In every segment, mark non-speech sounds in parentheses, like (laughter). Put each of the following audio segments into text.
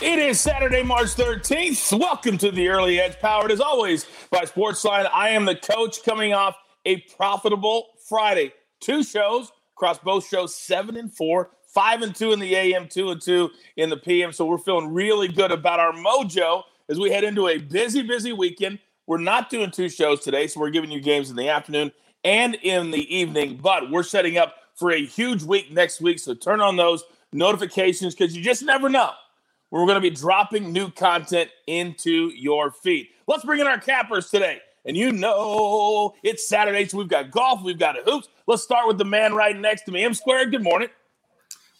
It is Saturday, March 13th. Welcome to the Early Edge, powered as always by Sportsline. I am the coach coming off a profitable Friday. Two shows across both shows, seven and four, five and two in the AM, two and two in the PM. So we're feeling really good about our mojo as we head into a busy, busy weekend. We're not doing two shows today, so we're giving you games in the afternoon and in the evening, but we're setting up for a huge week next week. So turn on those notifications because you just never know we're going to be dropping new content into your feed. Let's bring in our cappers today. And you know it's Saturday, so we've got golf, we've got hoops. Let's start with the man right next to me. M Squared, good morning.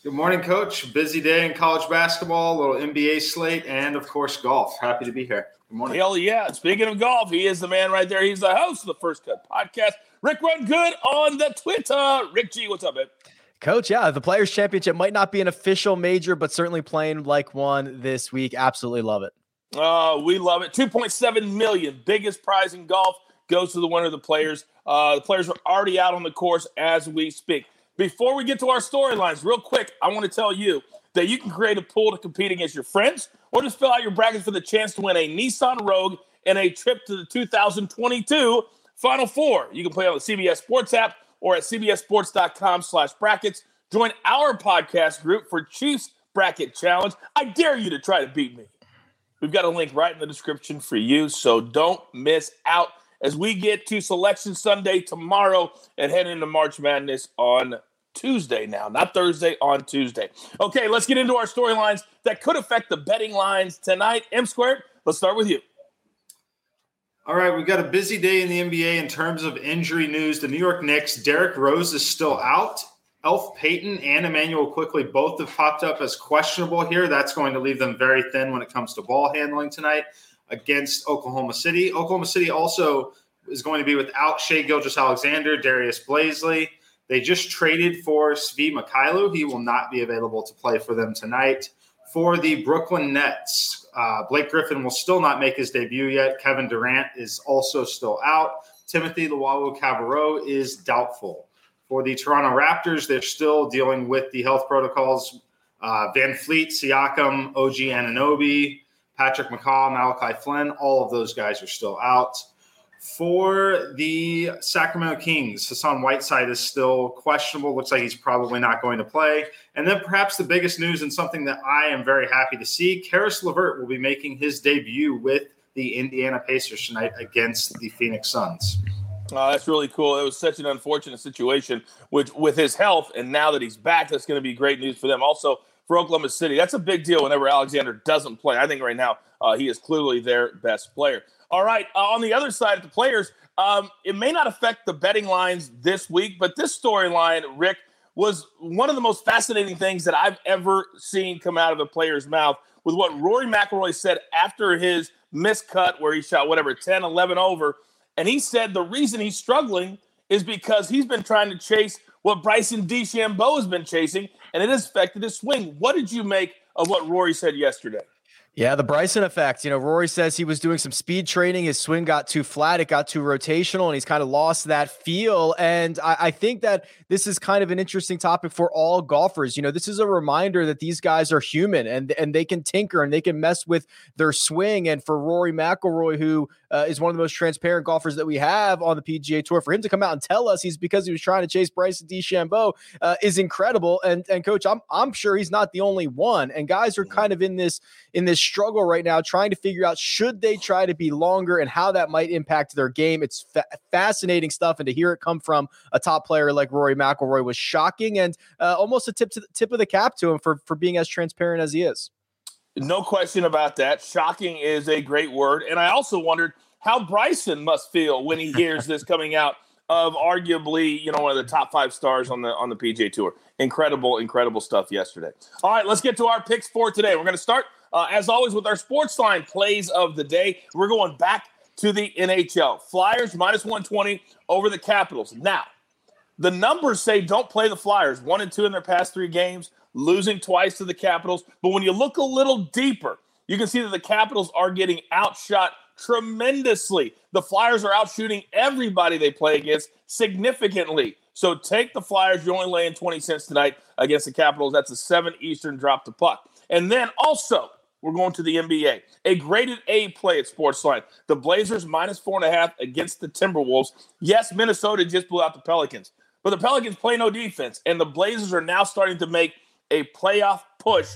Good morning, Coach. Busy day in college basketball, a little NBA slate, and of course, golf. Happy to be here. Good morning. Hell yeah. Speaking of golf, he is the man right there. He's the host of the First Cut podcast. Rick Run Good on the Twitter. Rick G, what's up, man? Coach, yeah, the Players Championship might not be an official major, but certainly playing like one this week. Absolutely love it. Uh, we love it. 2.7 million, biggest prize in golf goes to the winner of the players. Uh, the players are already out on the course as we speak. Before we get to our storylines, real quick, I want to tell you that you can create a pool to compete against your friends or just fill out your bracket for the chance to win a Nissan Rogue and a trip to the 2022 Final Four. You can play on the CBS Sports app or at cbssports.com slash brackets. Join our podcast group for Chiefs Bracket Challenge. I dare you to try to beat me. We've got a link right in the description for you, so don't miss out as we get to Selection Sunday tomorrow and head into March Madness on Tuesday now, not Thursday, on Tuesday. Okay, let's get into our storylines that could affect the betting lines tonight. M squared, let's start with you. All right, we've got a busy day in the NBA in terms of injury news. The New York Knicks, Derrick Rose is still out. Elf Payton and Immanuel Quickley both have popped up as questionable here. That's going to leave them very thin when it comes to ball handling tonight against Oklahoma City. Oklahoma City also is going to be without Shai Gilgeous-Alexander, Darius Bazley. They just traded for Svi Mykhailiuk. He will not be available to play for them tonight. For the Brooklyn Nets, uh, Blake Griffin will still not make his debut yet. Kevin Durant is also still out. Timothy Luwawu-Cabarrot is doubtful. For the Toronto Raptors, they're still dealing with the health protocols. Uh, VanVleet, Siakam, OG Anunoby, Patrick McCaw, Malachi Flynn, all of those guys are still out. For the Sacramento Kings, Hassan Whiteside is still questionable. Looks like he's probably not going to play. And then perhaps the biggest news and something that I am very happy to see Caris LeVert will be making his debut with the Indiana Pacers tonight against the Phoenix Suns. Oh, that's really cool. It was such an unfortunate situation with with his health, and now that he's back, that's going to be great news for them. Also for Oklahoma City, that's a big deal. Whenever Alexander doesn't play, I think right now uh, he is clearly their best player. All right. Uh, on the other side of the players, um, it may not affect the betting lines this week, but this storyline, Rick, was one of the most fascinating things that I've ever seen come out of a player's mouth with what Rory McIlroy said after his miscut where he shot whatever 10, 11 over. And he said the reason he's struggling is because he's been trying to chase what Bryson DeChambeau has been chasing, and it has affected his swing. What did you make of what Rory said yesterday? Yeah, the Bryson effect. You know, Rory says he was doing some speed training. His swing got too flat, it got too rotational, and he's kind of lost that feel. And I, I, think that this is kind of an interesting topic for all golfers. You know, this is a reminder that these guys are human and and they can tinker and they can mess with their swing. And for Rory McIlroy, who uh, is one of the most transparent golfers that we have on the PGA Tour, for him to come out and tell us he's because he was trying to chase Bryson DeChambeau uh, is incredible. And and coach, I'm I'm sure he's not the only one. And guys are kind of in this in this struggle right now, trying to figure out should they try to be longer and how that might impact their game. It's fa- fascinating stuff, and to hear it come from a top player like Rory McIlroy was shocking and uh, almost a tip to the tip of the cap to him for for being as transparent as he is. No question about that. Shocking is a great word, and I also wondered how Bryson must feel when he hears this coming out of arguably, you know, one of the top five stars on the on the PGA Tour. Incredible, incredible stuff yesterday. All right, let's get to our picks for today. We're going to start uh, as always, with our sports line plays of the day, we're going back to the NHL. Flyers minus 120 over the Capitals. Now, the numbers say don't play the Flyers. One and two in their past three games, losing twice to the Capitals. But when you look a little deeper, you can see that the Capitals are getting outshot tremendously. The Flyers are outshooting everybody they play against significantly. So take the Flyers. You're only laying 20 cents tonight against the Capitals. That's a 7 Eastern drop to puck. And then also, we're going to the NBA. A graded A play at Sportsline. The Blazers minus four and a half against the Timberwolves. Yes, Minnesota just blew out the Pelicans, but the Pelicans play no defense, and the Blazers are now starting to make a playoff push.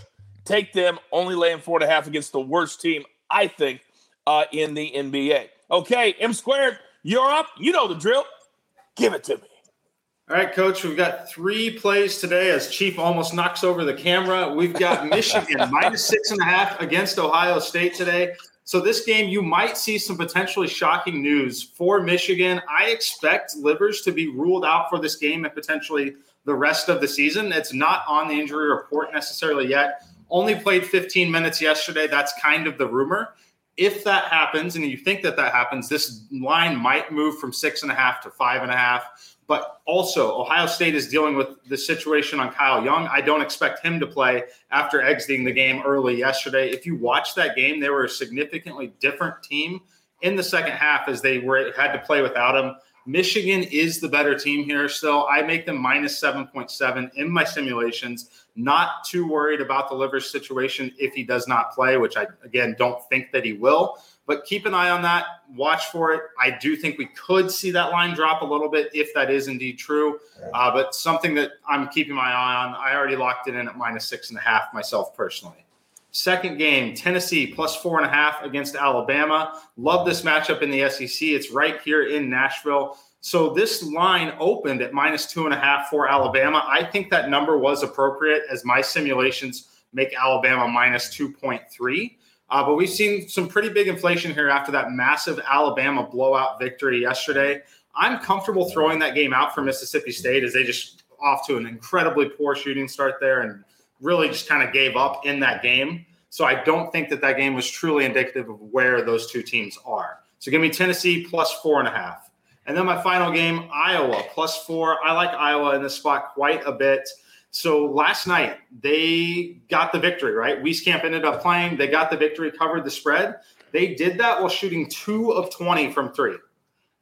Take them only laying four and a half against the worst team, I think, uh, in the NBA. Okay, M squared, you're up. You know the drill. Give it to me. All right, coach, we've got three plays today as Chief almost knocks over the camera. We've got (laughs) Michigan minus six and a half against Ohio State today. So, this game, you might see some potentially shocking news for Michigan. I expect Livers to be ruled out for this game and potentially the rest of the season. It's not on the injury report necessarily yet. Only played 15 minutes yesterday. That's kind of the rumor. If that happens, and you think that that happens, this line might move from six and a half to five and a half. But also, Ohio State is dealing with the situation on Kyle Young. I don't expect him to play after exiting the game early yesterday. If you watch that game, they were a significantly different team in the second half as they were had to play without him. Michigan is the better team here still. I make them minus 7.7 in my simulations. Not too worried about the Livers situation if he does not play, which I, again, don't think that he will. But keep an eye on that. Watch for it. I do think we could see that line drop a little bit if that is indeed true. Uh, but something that I'm keeping my eye on. I already locked it in at minus six and a half myself personally. Second game, Tennessee plus four and a half against Alabama. Love this matchup in the SEC. It's right here in Nashville. So this line opened at minus two and a half for Alabama. I think that number was appropriate as my simulations make Alabama minus 2.3. Uh, but we've seen some pretty big inflation here after that massive Alabama blowout victory yesterday. I'm comfortable throwing that game out for Mississippi State as they just off to an incredibly poor shooting start there and really just kind of gave up in that game. So I don't think that that game was truly indicative of where those two teams are. So give me Tennessee plus four and a half. And then my final game, Iowa plus four. I like Iowa in this spot quite a bit. So last night they got the victory, right? Wieskamp ended up playing. They got the victory, covered the spread. They did that while shooting two of 20 from three.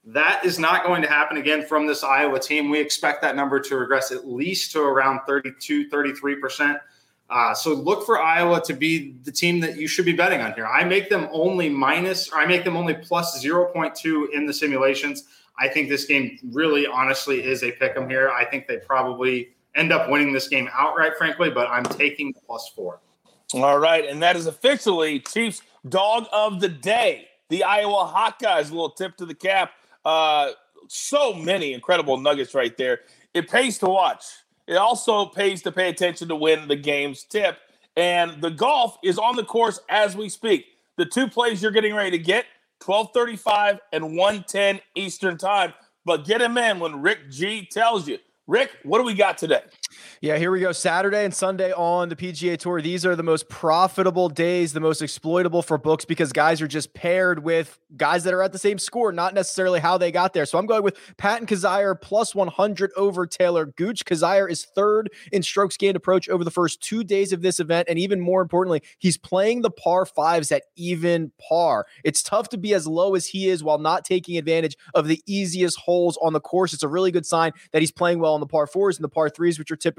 That is not going to happen again from this Iowa team. We expect that number to regress at least to around 32, 33%. Uh, so look for Iowa to be the team that you should be betting on here. I make them only minus, or I make them only plus 0.2 in the simulations. I think this game really, honestly, is a pick 'em here. I think they probably end up winning this game outright, frankly, but I'm taking plus four. All right. And that is officially Chiefs dog of the day, the Iowa Hawkeyes. A little tip to the cap. Uh, so many incredible nuggets right there. It pays to watch. It also pays to pay attention to win the game's tip. And the golf is on the course as we speak. The two plays you're getting ready to get 1235 and 110 Eastern time. But get him in when Rick G tells you. Rick, what do we got today? Yeah, here we go. Saturday and Sunday on the PGA Tour. These are the most profitable days, the most exploitable for books because guys are just paired with guys that are at the same score, not necessarily how they got there. So I'm going with Patton Kizzire plus 100 over Taylor Gooch. Kizzire is third in strokes gained approach over the first two days of this event. And even more importantly, he's playing the par fives at even par. It's tough to be as low as he is while not taking advantage of the easiest holes on the course. It's a really good sign that he's playing well on the par fours and the par threes, which are typically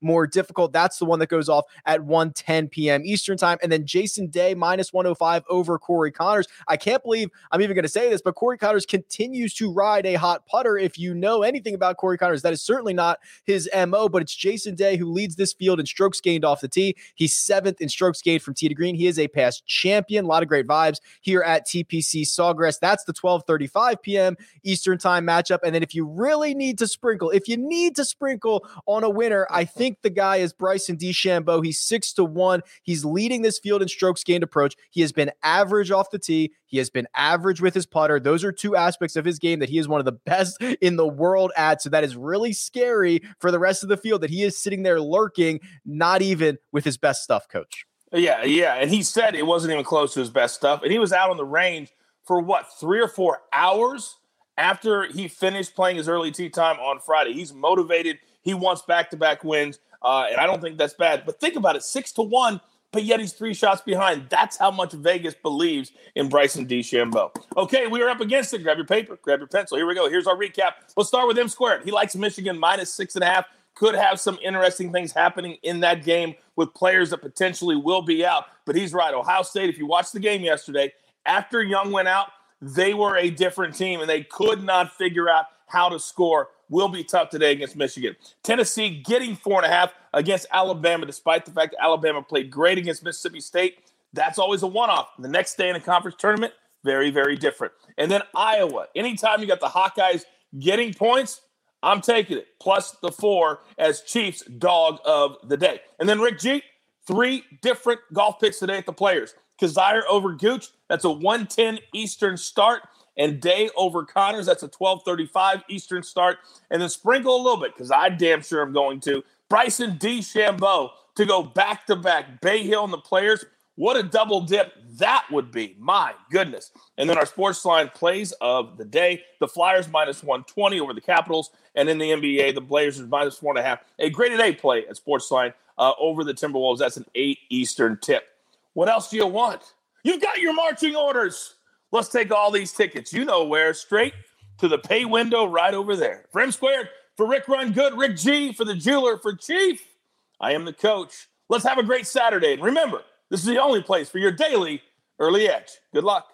more difficult. That's the one that goes off at 1:10 p.m. Eastern time. And then Jason Day minus 105 over Corey Conners. I can't believe I'm even going to say this, but Corey Conners continues to ride a hot putter. If you know anything about Corey Conners, that is certainly not his MO, but it's Jason Day who leads this field in strokes gained off the tee. He's seventh in strokes gained from tee to green. He is a past champion. A lot of great vibes here at TPC Sawgrass. That's the 12:35 p.m. Eastern time matchup. And then if you really need to sprinkle, if you need to sprinkle on a winner, I think the guy is Bryson DeChambeau. He's six to one. He's leading this field in strokes gained approach. He has been average off the tee. He has been average with his putter. Those are two aspects of his game that he is one of the (laughs) best in the world at. So that is really scary for the rest of the field that he is sitting there lurking, not even with his best stuff, coach. Yeah, yeah. And he said it wasn't even close to his best stuff. And he was out on the range for what, three or four hours after he finished playing his early tee time on Friday. He's motivated. He wants back to back wins, uh, and I don't think that's bad. But think about it six to one, but yet he's three shots behind. That's how much Vegas believes in Bryson DeChambeau. Okay, we are up against it. Grab your paper, grab your pencil. Here we go. Here's our recap. Let's start with M squared. He likes Michigan minus six and a half. Could have some interesting things happening in that game. with players that potentially will be out. But he's right. Ohio State, if you watched the game yesterday, after Young went out, they were a different team and they could not figure out how to score. Will be tough today against Michigan. Tennessee getting four and a half against Alabama, despite the fact that Alabama played great against Mississippi State. That's always a one off. The next day in a conference tournament, very, very different. And then Iowa. Anytime you got the Hawkeyes getting points, I'm taking it. Plus the four as Chiefs dog of the day. And then Rick G, three different golf picks today at the players. Kizzire over Gooch, that's a 110 Eastern start. And Day over Conners. that's a 1235 Eastern start. And then sprinkle a little bit, because I damn sure I'm going to. Bryson DeChambeau to go back to back. Bay Hill and the players. What a double dip that would be. My goodness. And then our sports line plays of the day. The Flyers minus 120 over the Capitals. And in the NBA, the Blazers minus four and a half. A great day play at sports line uh, over the Timberwolves. That's an 8 Eastern tip. What else do you want? You've got your marching orders. Let's take all these tickets. You know where. Straight to the pay window right over there. For M squared, for Rick Run Good, Rick G, for the jeweler, for Chief. I am the coach. Let's have a great Saturday. And remember, this is the only place for your daily early edge. Good luck.